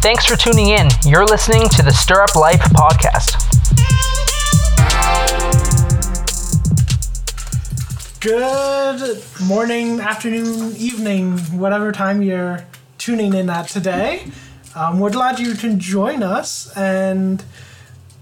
Thanks for tuning in. You're listening to the Stir Up Life podcast. Good morning, afternoon, evening, whatever time you're tuning in at today. Um, we're glad you can join us and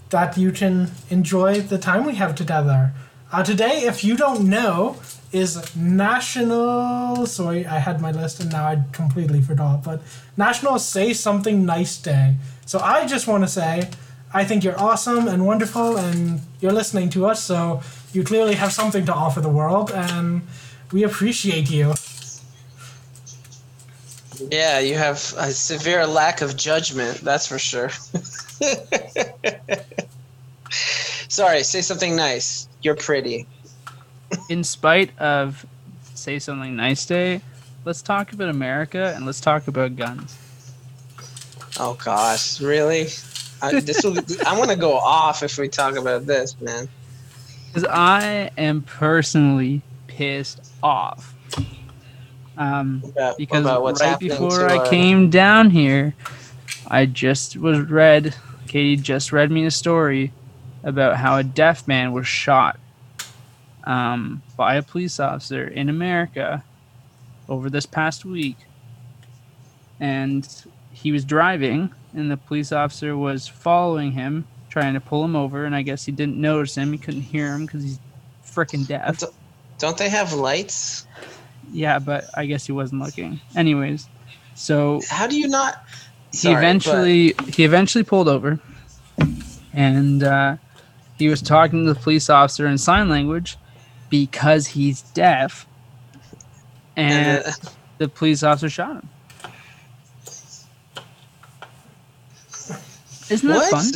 that you can enjoy the time we have together. Uh, today, if you don't know, is National. Sorry, I had my list and now I completely forgot. But National Say Something Nice Day. So I just want to say, I think you're awesome and wonderful, and you're listening to us. So you clearly have something to offer the world, and we appreciate you. Yeah, you have a severe lack of judgment, that's for sure. Sorry, say something nice. You're pretty. In spite of say something nice day, let's talk about America and let's talk about guns. Oh gosh, really? I, this will, I'm gonna go off if we talk about this, man. Because I am personally pissed off. Um, About- because about what's right before I our- came down here, I just was read. Katie just read me a story about how a deaf man was shot um, by a police officer in America over this past week, and he was driving, and the police officer was following him, trying to pull him over, and I guess he didn't notice him. He couldn't hear him because he's freaking deaf. Don't they have lights? Yeah, but I guess he wasn't looking. Anyways, so How do you not? he Sorry, eventually he eventually pulled over, and uh, he was talking to the police officer in sign language because he's deaf, and uh, the police officer shot him. Isn't that what? fun?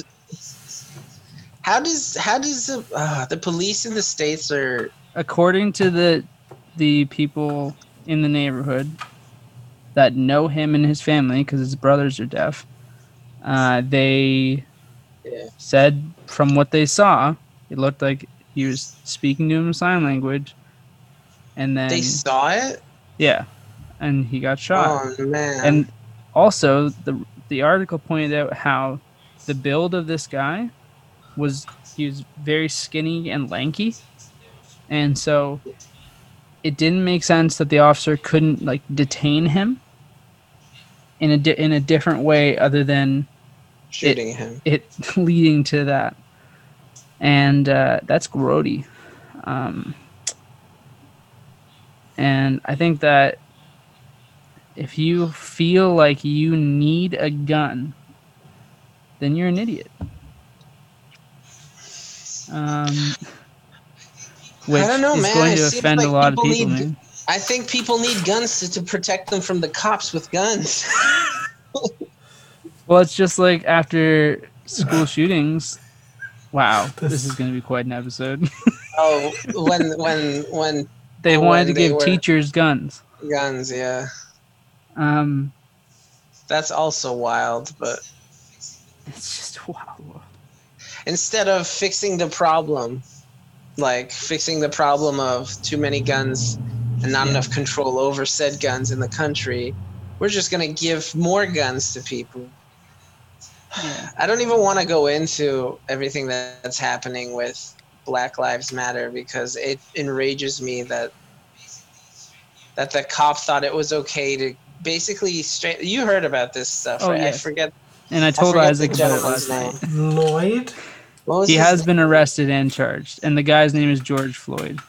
How does how does the, uh, the police in the states are? According to the the people in the neighborhood that know him and his family, because his brothers are deaf, uh, they Yeah. said from what they saw, it looked like he was speaking to him in sign language, and then They saw it. yeah, and he got shot. Oh man! And also, the the article pointed out how the build of this guy was he was very skinny and lanky, and so it didn't make sense that the officer couldn't like detain him in a di- in a different way other than shooting him. it leading to that, and uh, that's grody. Um, and I think that if you feel like you need a gun, then you're an idiot. Um, which don't know, is man. going It to seems offend like a lot of people people. need- man. I think people need guns to, to protect them from the cops with guns. Well, it's just like after school shootings. Wow, this is going to be quite an episode. oh, when when when they When wanted to they give were- teachers guns. guns, yeah, Um, that's also wild. But it's just wild. instead of fixing the problem, like fixing the problem of too many guns and not enough control over said guns in the country, we're just gonna give more guns to people. Yeah. I don't even want to go into everything that's happening with Black Lives Matter because it enrages me that that the cop thought it was okay to basically straight. You heard about this stuff, Oh, right? yes. I forget. And I told forget Isaac the about it last night. name. Lloyd? He has name? been arrested and charged, and the guy's name is George Floyd.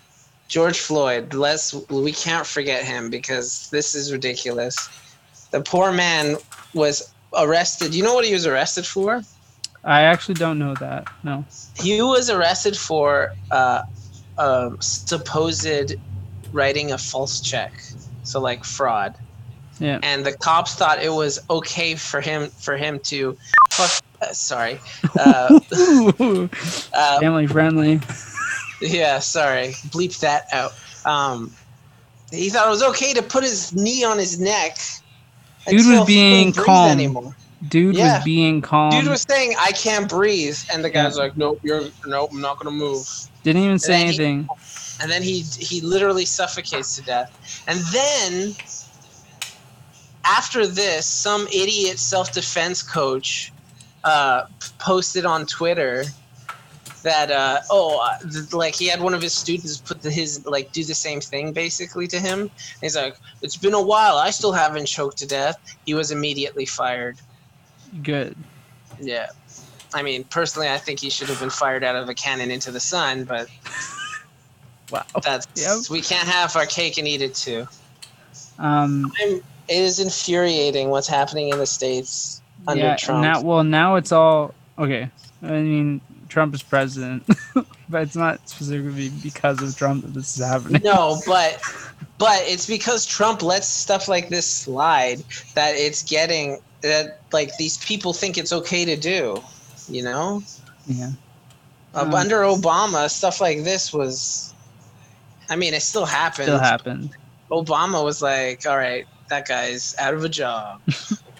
George Floyd. Let's we can't forget him because this is ridiculous. The poor man was arrested. You know what he was arrested for? I actually don't know that. No. He was arrested for uh, um, supposed writing a false check, so like fraud. Yeah. And the cops thought it was okay for him for him to, fuck, uh, sorry, uh, uh, Family friendly. yeah, sorry, bleep that out. Um, he thought it was okay to put his knee on his neck. Dude was being calm. Anymore. Dude Yeah. was being calm. Dude was saying, "I can't breathe," and the guy's Yeah. like, "Nope, you're nope, I'm not gonna move." Didn't even say he- anything. and then he he literally suffocates to death. And then after this, some idiot self-defense coach uh, posted on Twitter that uh, oh, uh, th- like he had one of his students put the, his like do the same thing basically to him. He's like, "It's been a while. I still haven't choked to death." He was immediately fired. Good. Yeah. I mean, personally, I think he should have been fired out of a cannon into the sun, but Wow. that's Yep. we can't have our cake and eat it too. Um, I'm, it is infuriating what's happening in the states under yeah. Trump. Now, well, now it's all okay. I mean, Trump is president, but it's not specifically because of Trump that this is happening. no, but but it's because Trump lets stuff like this slide that it's getting that like these people think it's okay to do. You know, Yeah. Um, under Obama, stuff like this was. I mean, it still happened. Still happened. Obama was like, "All right, that guy's out of a job,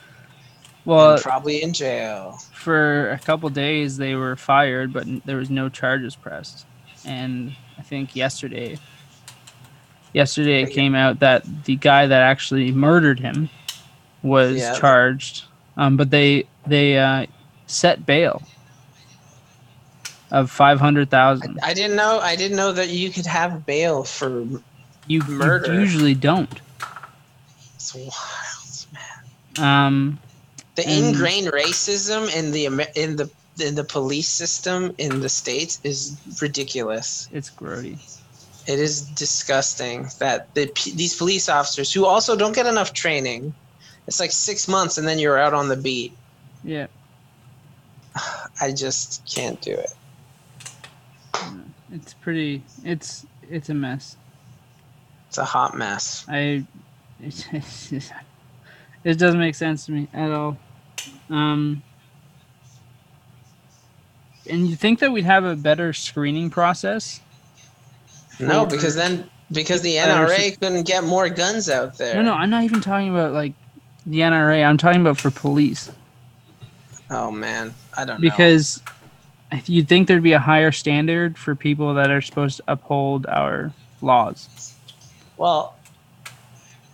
Well, and probably in jail." for a couple days they were fired, but there was no charges pressed. And I think yesterday, yesterday it came out that the guy that actually murdered him was Yeah. charged, um, but they they uh, set bail of five hundred thousand. I didn't know. I didn't know that you could have bail for. You, you murder. usually don't. It's wild, man. Um, The And- ingrained racism in the in the in the police system in the states is ridiculous. it's grody. It is disgusting that the, these police officers who also don't get enough training. It's like six months and then you're out on the beat. Yeah, I just can't do it. it's pretty. It's it's a mess. It's a hot mess. I it, it doesn't make sense to me at all. Um, and you think that we'd have a better screening process? No, because then because the NRA couldn't get more guns out there. No, no, I'm not even talking about like the NRA. I'm talking about for police Oh man, I don't know. because you'd think there'd be a higher standard for people that are supposed to uphold our laws. Well,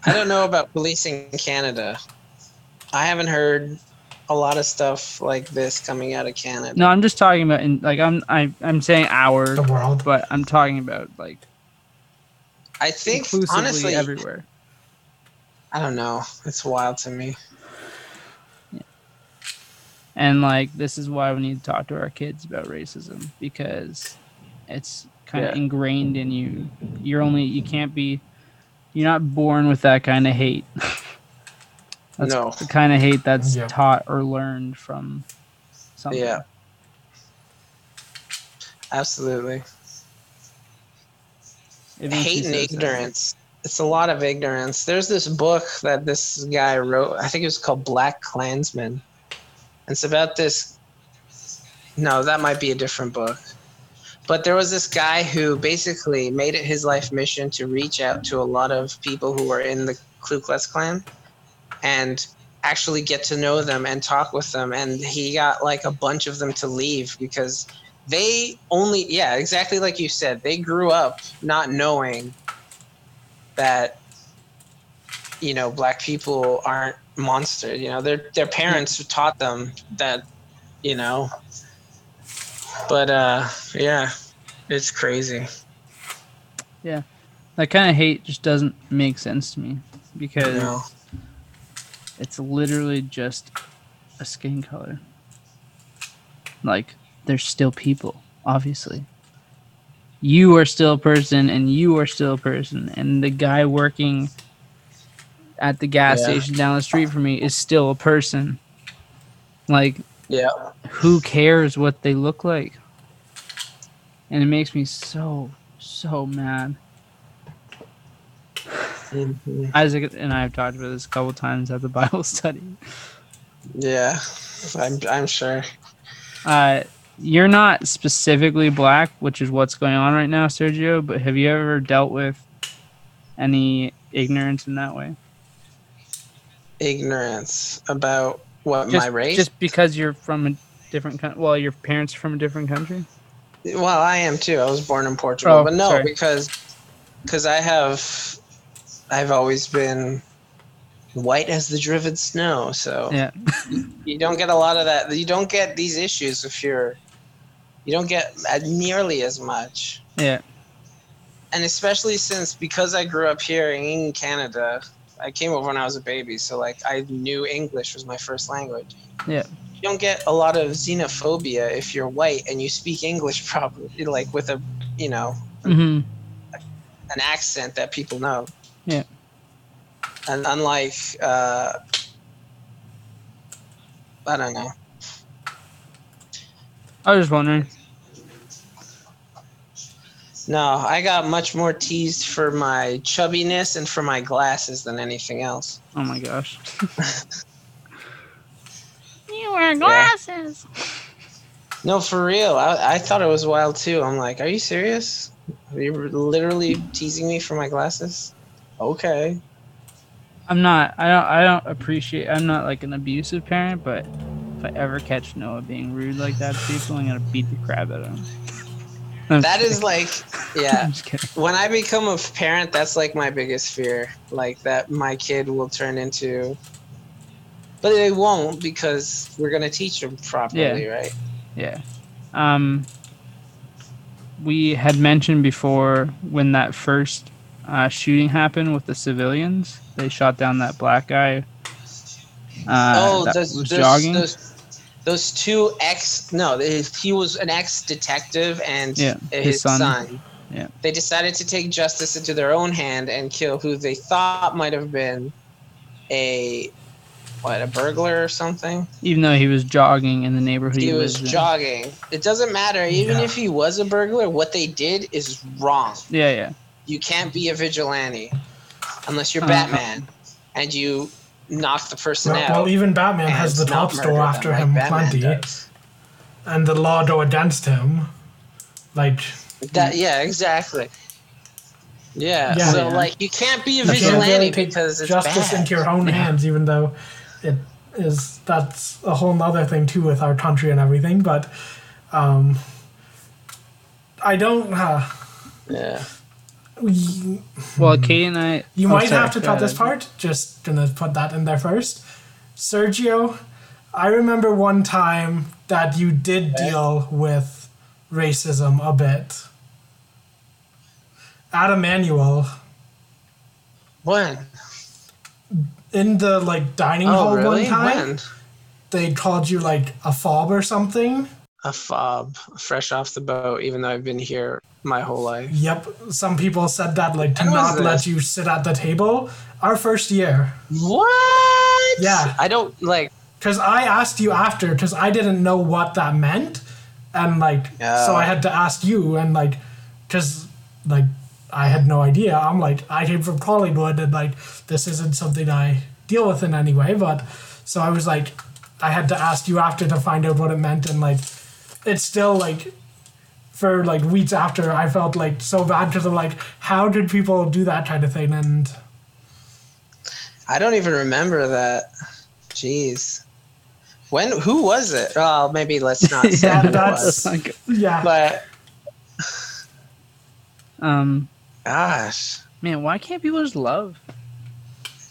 I don't know about policing Canada. I haven't heard a lot of stuff like this coming out of Canada. No, I'm just talking about in like I'm I, I'm saying our, The world. but I'm talking about like I think honestly, everywhere. I don't know. It's wild to me. Yeah. And like this is why we need to talk to our kids about racism because it's kind of Yeah. ingrained in you. You're only you can't be you're not born with that kind of hate. That's No. the kind of hate that's Yeah. taught or learned from something. Yeah. Absolutely. It Hate and so sad. ignorance. It's a lot of ignorance. There's this book that this guy wrote. I think it was called Black Klansman. It's about this. No, that might be a different book. But there was this guy who basically made it his life mission to reach out to a lot of people who were in the Ku Klux Klan and actually get to know them and talk with them. And he got like a bunch of them to leave because they only, yeah, exactly like you said, they grew up not knowing that, you know, black people aren't monsters. You know, their their parents taught them that, you know. But uh, yeah, it's crazy. Yeah, that kind of hate just doesn't make sense to me because know? it's literally just a skin color. Like, they're still people, obviously. You are still a person, and you are still a person, and the guy working at the gas Yeah. station down the street from me is still a person. Like, Yeah. who cares what they look like? And it makes me so, so mad. Mhm. Isaac and I have talked about this a couple times at the Bible study. Yeah, I'm I'm sure. Uh, you're not specifically black, which is what's going on right now, Sergio. But have you ever dealt with any ignorance in that way? Ignorance about what Just, my race. just because you're from a different country. Well, your parents are from a different country. Well, I am too. I was born in Portugal, Oh, but no, sorry. because because I have I've always been white as the driven snow. So Yeah. you don't get a lot of that. You don't get these issues if you're. You don't get nearly as much, Yeah. and especially since because I grew up here in Canada, I came over when I was a baby, so like I knew English was my first language. Yeah. You don't get a lot of xenophobia if you're white and you speak English properly, like with a, you know, hmm an accent that people know. Yeah. And unlike, uh, I don't know. I was just wondering. No, I got much more teased for my chubbiness and for my glasses than anything else. Oh my gosh. You wear glasses. No, for real. I, I thought it was wild too. I'm like, are you serious? Are you literally teasing me for my glasses? Okay. I'm not. I don't. I don't appreciate. I'm not like an abusive parent, but if I ever catch Noah being rude like that to people, I'm gonna beat the crap out of him. I'm That is like, yeah. I'm just kidding. when I become a parent, that's like my biggest fear. Like that my kid will turn into. But they won't because we're gonna teach them properly, right? Yeah. Um. We had mentioned before when that first uh, shooting happened with the civilians. They shot down that black guy. Uh, oh, that those, was those, jogging. those those two ex no, he was an ex detective and Yeah, his, his son. son. Yeah. They decided to take justice into their own hand and kill who they thought might have been a what a burglar or something. Even though he was jogging in the neighborhood he, he was lived in. jogging. It doesn't matter. Even Yeah. if he was a burglar, what they did is wrong. Yeah, yeah. You can't be a vigilante unless you're Uh-huh. Batman and you knock the person Well, out. well, even Batman has the top store after him Batman plenty, does. and the law go against him. Like, That yeah, exactly. Yeah. Yeah. so Yeah. like you can't be a you vigilante really because it's justice bad. into your own Yeah. hands, even though it is that's a whole nother thing too with our country and everything. But um, I don't. Uh, yeah. We, Well, Katie and I. You oh, might sorry, have to go cut this part. Just gonna put that in there first. Sergio, I remember one time that you did deal with racism a bit. At Emmanuel, When? in the like dining Oh hall really? one time, When? they called you like a fob or something. A fob, fresh off the boat. Even though I've been here my whole life. Yep, some people said that like to not let you sit at the table. Our first year, What? Yeah. I don't like. because I asked you after, because I didn't know what that meant, and like, so I had to ask you, and like, because like I had no idea. I'm like, I came from Collingwood, and like, this isn't something I deal with in any way. But so I was like, I had to ask you after to find out what it meant, and like, it's still like. For like weeks after, I felt like so bad because I'm like, how did people do that kind of thing? And I don't even remember that. Jeez. When? Who was it? Oh, maybe let's not say Yeah, who it that's- was. Like, yeah, But um, gosh, man, why can't people just love?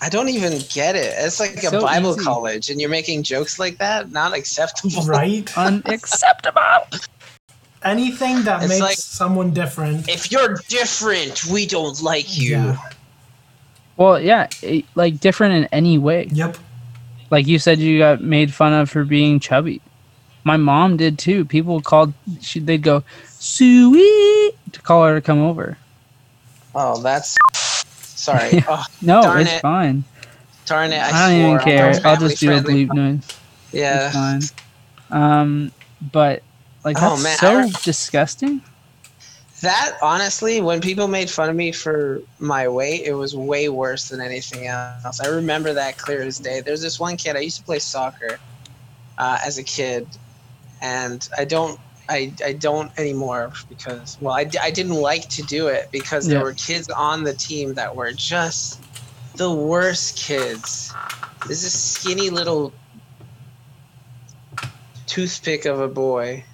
I don't even get it. It's like a So Bible easy. college, and you're making jokes like that. Not acceptable. right. Unacceptable. Anything that It's makes like- someone different. If you're different, we don't like you. Yeah. Well, yeah, it, like different in any way. Yep. Like you said, you got made fun of for being chubby. My mom did too. People called. She, they'd go, "Sweet" to call her to come over. Oh, that's. Sorry. Yeah. Oh, No, it's it. fine. darn it! I, I, don't even care. I'm I'll just do a family-friendly. bleep noise. Yeah. It's fine. Um, but like Oh, that's man, so re- disgusting. That honestly, when people made fun of me for my weight, it was way worse than anything else. I remember that clear as day. There's this one kid I used to play soccer uh, as a kid, and I don't. I, I don't anymore because well I, I didn't like to do it because there Yeah. were kids on the team that were just the worst kids. This is skinny little toothpick of a boy.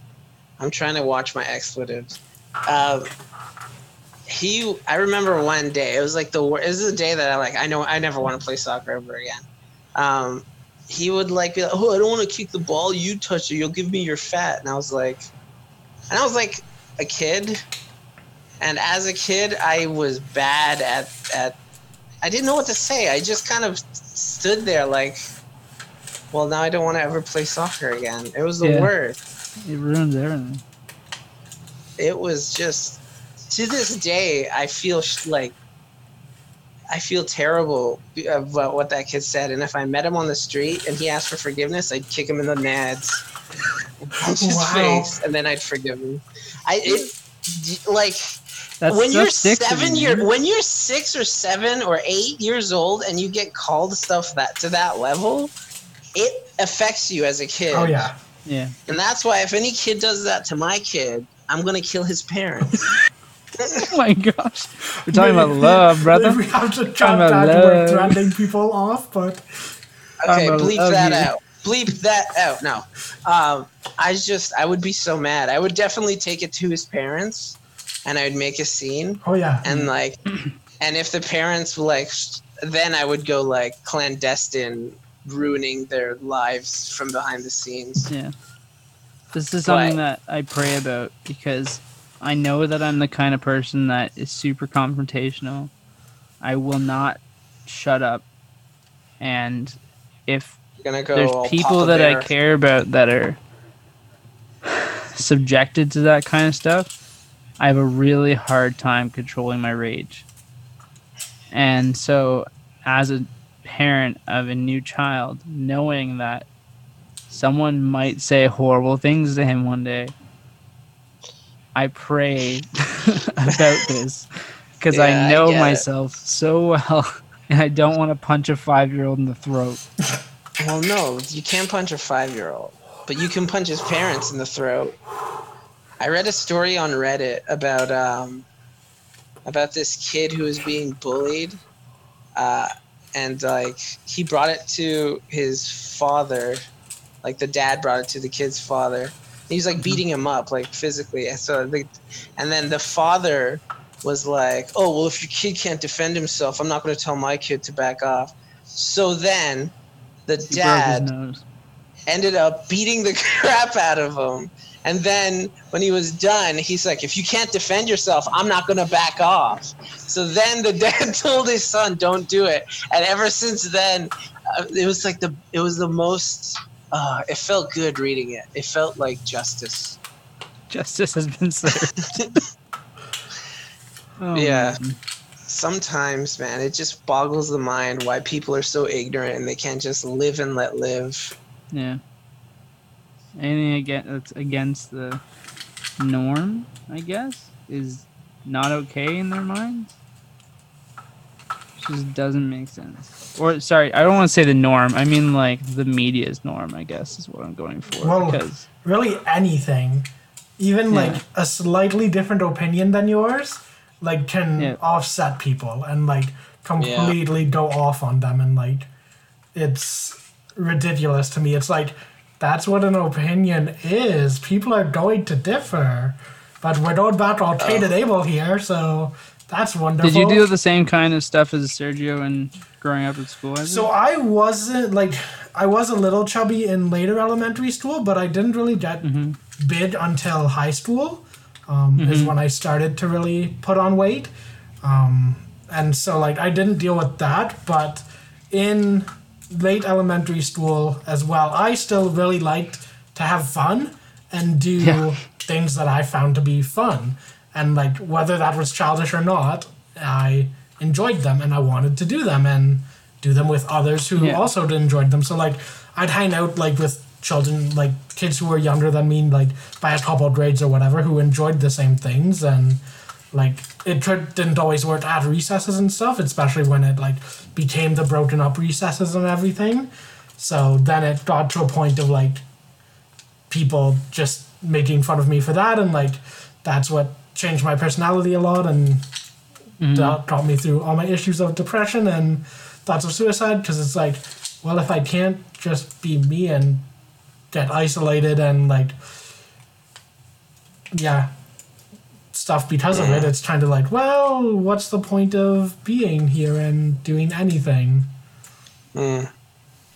I'm trying to watch my expletives. Um, he I remember one day it was like the this is a day that I like I know I never want to play soccer ever again. Um, he would like be like, oh I don't want to kick the ball, you touch it, you'll give me your fat, and I was like, and I was like a kid, and as a kid I was bad at at I didn't know what to say. I just kind of stood there like, well now I don't want to ever play soccer again. It was the Yeah. worst It ruins everything. it was just to this day i feel sh- like i feel terrible about what that kid said and if i met him on the street and he asked for forgiveness i'd kick him in the nads and punch his Wow. face and then i'd forgive him i it like That's when you're sticks seven you, year man. when you're six or seven or eight years old and you get called stuff that to that level it affects you as a kid Oh yeah. Yeah. and that's why if any kid does that to my kid i'm gonna kill his parents Oh my gosh. We're talking about love, brother. We have to Talking chop about that. We're love. people off, but Okay, I'm bleep that you. out. Bleep that out. No, um, I just I would be so mad. I would definitely take it to his parents, and I would make a scene, oh yeah. and like, and if the parents were like, then I would go like clandestine, ruining their lives from behind the scenes. Yeah. This is something But- that I pray about because I know that I'm the kind of person that is super confrontational. I will not shut up. And if You're gonna go. there's people Papa that I care about that are subjected to that kind of stuff, I have a really hard time controlling my rage. And so, as a parent of a new child, knowing that someone might say horrible things to him one day, I pray about this because Yeah, I I know it. myself so well and I don't want to punch a five year old in the throat. Well, no, you can't punch a five-year-old, but you can punch his parents in the throat. I read a story on Reddit about um, about this kid who was being bullied, uh, and like he brought it to his father, like the dad brought it to the kid's father. He was like beating him up, like physically. So, the, and then the father was like, "Oh well, if your kid can't defend himself, I'm not going to tell my kid to back off." So then, the He dad broke his nose. ended up beating the crap out of him. And then when he was done, he's like, if you can't defend yourself, I'm not going to back off. So then the dad told his son, don't do it. And ever since then, uh, it was like the, it was the most, uh, it felt good reading it. It felt like justice. Justice has been served. Oh, Yeah. man. Sometimes, man, it just boggles the mind why people are so ignorant and they can't just live and let live. Yeah. Anything against that's against the norm, I guess, is not okay in their minds. Just doesn't make sense. Or sorry, I don't want to say the norm. I mean like the media's norm. I guess is what I'm going for. Well, because really anything, even Yeah. like a slightly different opinion than yours, like can Yeah. offset people and like completely go off on them and like it's ridiculous to me. It's like that's what an opinion is. People are going to differ, but we're not about our traded able here, so that's wonderful. did you do the same kind of stuff as Sergio and growing up at school? Isaac? So I wasn't like I was a little chubby in later elementary school, but I didn't really get Mm-hmm. big until high school. Um, Is when I started to really put on weight, um, and so like I didn't deal with that. But in late elementary school as well, I still really liked to have fun and do Yeah. things that I found to be fun, and like whether that was childish or not, I enjoyed them and I wanted to do them and do them with others who Yeah. also enjoyed them. So like I'd hang out like with children like kids who were younger than me like by a couple of grades or whatever who enjoyed the same things. And like it didn't always work at recesses and stuff especially when it like became the broken up recesses and everything. So then it got to a point of like people just making fun of me for that. And like that's what changed my personality a lot and mm-hmm. that got me through all my issues of depression and thoughts of suicide. Because it's like well if i can't just be me and get isolated and like yeah stuff because of it, it's kind of like, well, what's the point of being here and doing anything? Mm,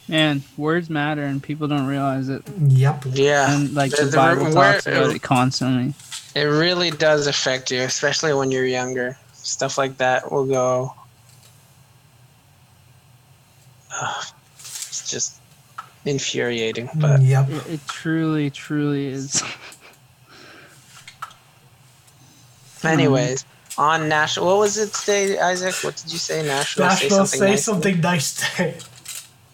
Man, words matter, and people don't realize it. Yep. yeah. And like the, The- the- Bible where- talks about it constantly. It really does affect you, especially when you're younger. Stuff like that will go. Ugh, it's just infuriating. Mm, but Yep. It, it truly, truly is. Hmm. anyways, on national, what was it today, Isaac? What did you say? National. National say nice? something nice today.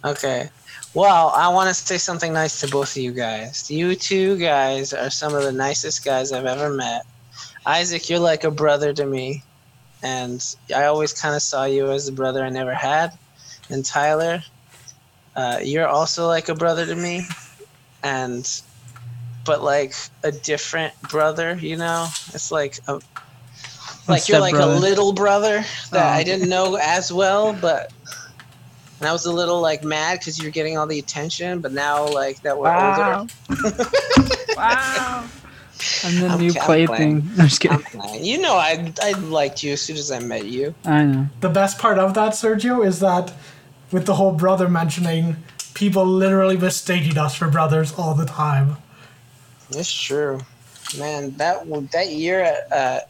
Okay. Well, I want to say something nice to both of you guys. You two guys are some of the nicest guys I've ever met. Isaac, you're like a brother to me. And I always kind of saw you as a brother I never had. And Tyler, uh, you're also like a brother to me. And, but like a different brother, you know? It's like a, like you're like a little brother that Oh. I didn't know as well, but and I was a little like mad because you're getting all the attention, but now like that we're older, wow. I'm the I'm new ca- I'm plaything. I'm just I'm kidding. You know, I I liked you as soon as I met you. I know. The best part of that, Sergio, is that with the whole brother mentioning, people literally mistaking us for brothers all the time. It's true, man. That that year at uh,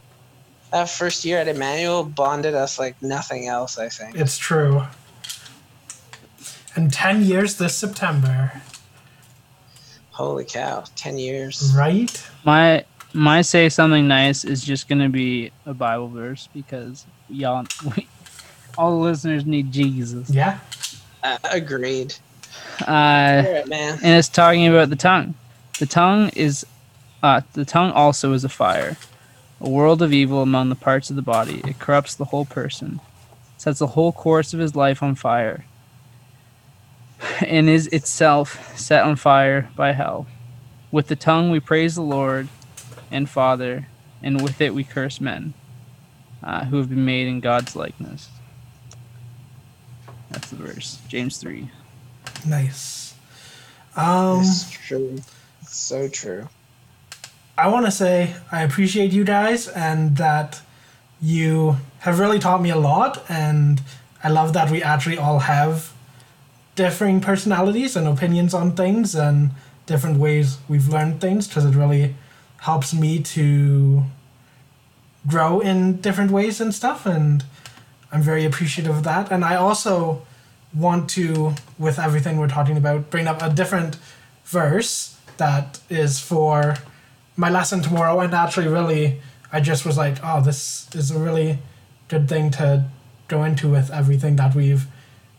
that first year at Emmanuel bonded us like nothing else. I think. It's true. And 10 years this September, Holy cow, ten years. right? My my say something nice is just gonna be a Bible verse because y'all, we, all the listeners need Jesus. Yeah. Uh, agreed. Uh, it, man. and it's talking about the tongue. The tongue is, uh, the tongue also is a fire, a world of evil among the parts of the body. It corrupts the whole person, sets the whole course of his life on fire, and is itself set on fire by hell. With the tongue we praise the Lord and Father, and with it we curse men, uh, who have been made in God's likeness. That's the verse, James three. Nice. Um, it's true. It's so true. I want to say I appreciate you guys and that you have really taught me a lot. And I love that we actually all have differing personalities and opinions on things and different ways we've learned things because it really helps me to grow in different ways and stuff. And I'm very appreciative of that. And I also want to, with everything we're talking about, bring up a different verse that is for my lesson tomorrow. And actually, really, I just was like, oh, this is a really good thing to go into with everything that we've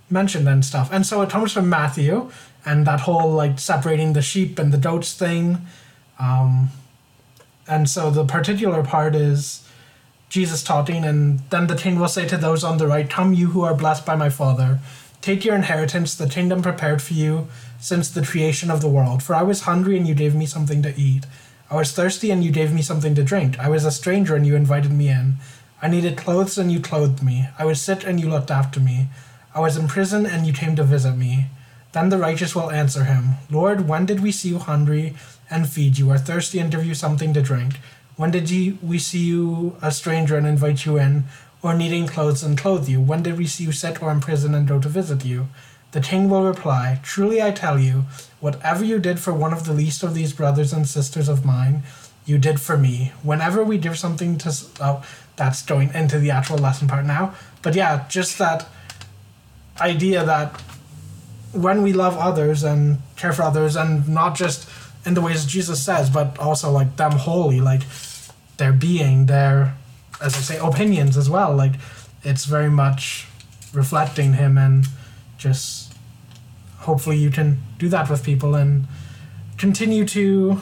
mentioned and stuff. And so it comes from Matthew and that whole like separating the sheep and the goats thing. Um, and so the particular part is Jesus talking, and then the king will say to those on the right, Come, you who are blessed by my Father, take your inheritance, the kingdom prepared for you since the creation of the world. For I was hungry, and you gave me something to eat. I was thirsty, and you gave me something to drink. I was a stranger, and you invited me in. I needed clothes, and you clothed me. I was sick, and you looked after me. I was in prison, and you came to visit me. Then the righteous will answer him, Lord, when did we see you hungry and feed you, or thirsty and give you something to drink? When did you, we see you a stranger and invite you in, or needing clothes and clothe you? When did we see you sick or in prison and go to visit you? The king will reply, Truly I tell you, whatever you did for one of the least of these brothers and sisters of mine, you did for me. Whenever we give something to, oh, that's going into the actual lesson part now. But yeah, just that idea that when we love others and care for others, and not just in the ways Jesus says, but also like them wholly, like their being, their, as I say, opinions as well. Like it's very much reflecting Him, and just hopefully you can do that with people and continue to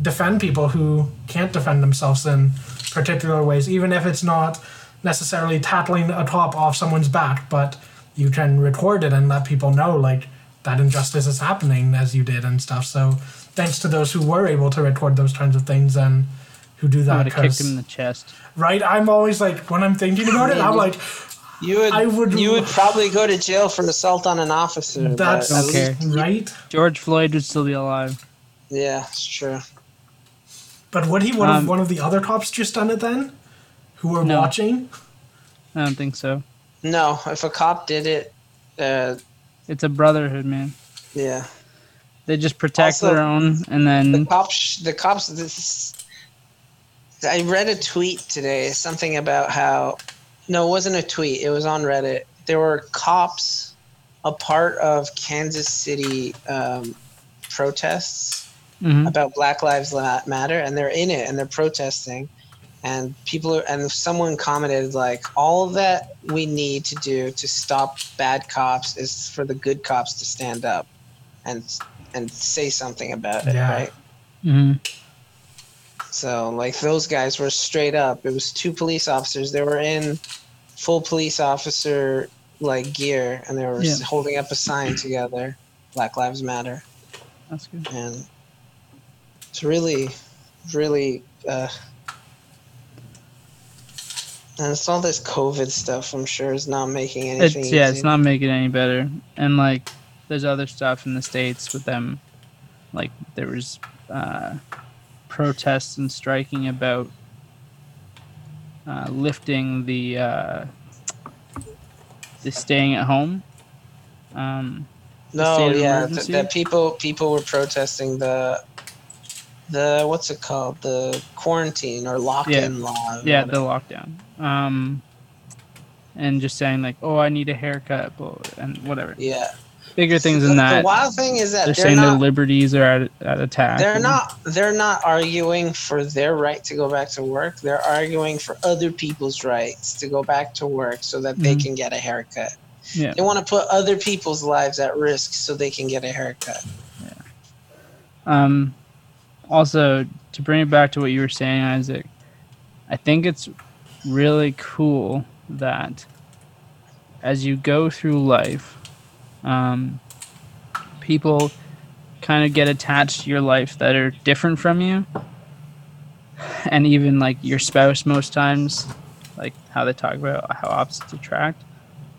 defend people who can't defend themselves in particular ways, even if it's not necessarily tattling a top off someone's back, but you can record it and let people know like that injustice is happening as you did and stuff. So thanks to those who were able to record those kinds of things and who do I that. would have kicked 'cause- him in the chest. right? I'm always like when I'm thinking about it, I'm like, You would, I would- you would probably go to jail for assault on an officer. but that's at Okay. right. George Floyd would still be alive. yeah, it's true. But would he would have Um, one of the other cops just done it then? Who were No. watching? I don't think so. No, if a cop did it, uh, It's a brotherhood, man. yeah. They just protect Also, their own, and then The cops, the cops. This, I read a tweet today, something about how. No, it wasn't a tweet. It was on Reddit. There were cops, a part of Kansas City um, protests Mhm. about Black Lives Matter, and they're in it and they're protesting, and people are, and someone commented like, all that we need to do to stop bad cops is for the good cops to stand up, and and say something about it, Yeah. right? Mhm. So like those guys were straight up. It was two police officers. They were in full police officer like gear, and they were Yeah. holding up a sign together, Black Lives Matter, that's good. and it's really, really. Uh, and it's all this COVID stuff. I'm sure is not making anything. It's yeah, it's not making it any better. And like, there's other stuff in the states with them. Like there was uh, protests and striking about uh, lifting the uh, the staying at home. Um, No, yeah, th- that people people were protesting the the what's it called the quarantine or lock-in law. yeah, whatever. the lockdown. Um, and just saying like, oh, I need a haircut, and whatever. yeah. Bigger things than that. The wild thing is that they're, they're, saying their liberties are at, at attack. they're and- not they're not arguing for their right to go back to work. They're arguing for other people's rights to go back to work so that they Mhm. can get a haircut. Yeah. They want to put other people's lives at risk so they can get a haircut. Yeah. Um, also, to bring it back to what you were saying, Isaac, I think it's really cool that as you go through life, um, people kind of get attached to your life that are different from you. And even like your spouse, most times, like how they talk about how opposites attract.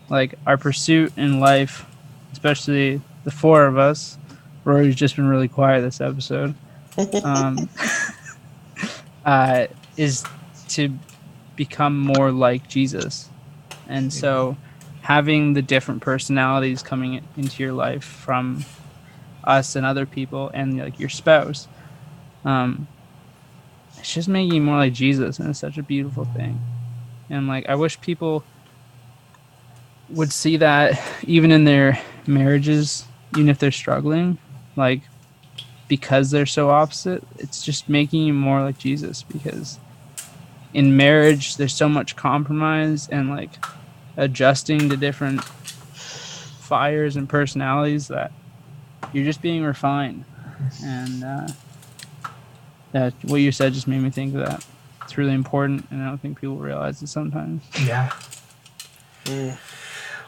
Like our pursuit in life, especially the four of us, Rory's just been really quiet this episode. Um, uh, is to become more like Jesus, and so having the different personalities coming into your life from us and other people, and like your spouse, um, it's just making you more like Jesus, and it's such a beautiful thing. And like, I wish people would see that even in their marriages, even if they're struggling, like because they're so opposite, it's just making you more like Jesus because in marriage there's so much compromise and like adjusting to different fires and personalities that you're just being refined. And uh, that what you said just made me think of that. It's really important, and I don't think people realize it sometimes. Yeah. Mm.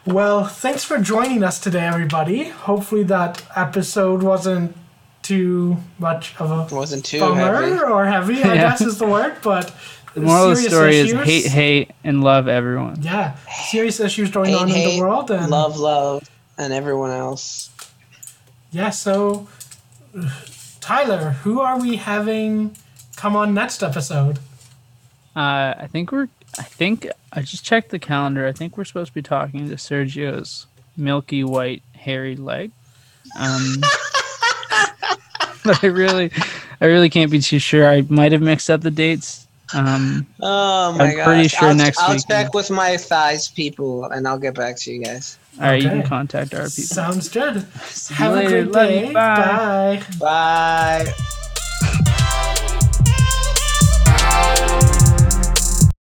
Well, thanks for joining us today, everybody. Hopefully that episode wasn't too much of a It wasn't too bummer heavy. or heavy, I Yeah. guess is the word, but The moral of the serious story is hate, hate, and love everyone. Yeah, serious issues going Hate, on in hate, the world, and Love, love, and everyone else. yeah. So, Tyler, who are we having come on next episode? Uh, I think we're. I think I just checked the calendar. I think we're supposed to be talking to Sergio's milky white hairy leg. Um, but I really, I really can't be too sure. I might have mixed up the dates. Um, Oh my I'm gosh. pretty sure I'll, next I'll week- check with my thighs people and I'll get back to you guys. all right, you can contact our people. Sounds good. See you Have a later. great day. Bye. Bye. Bye.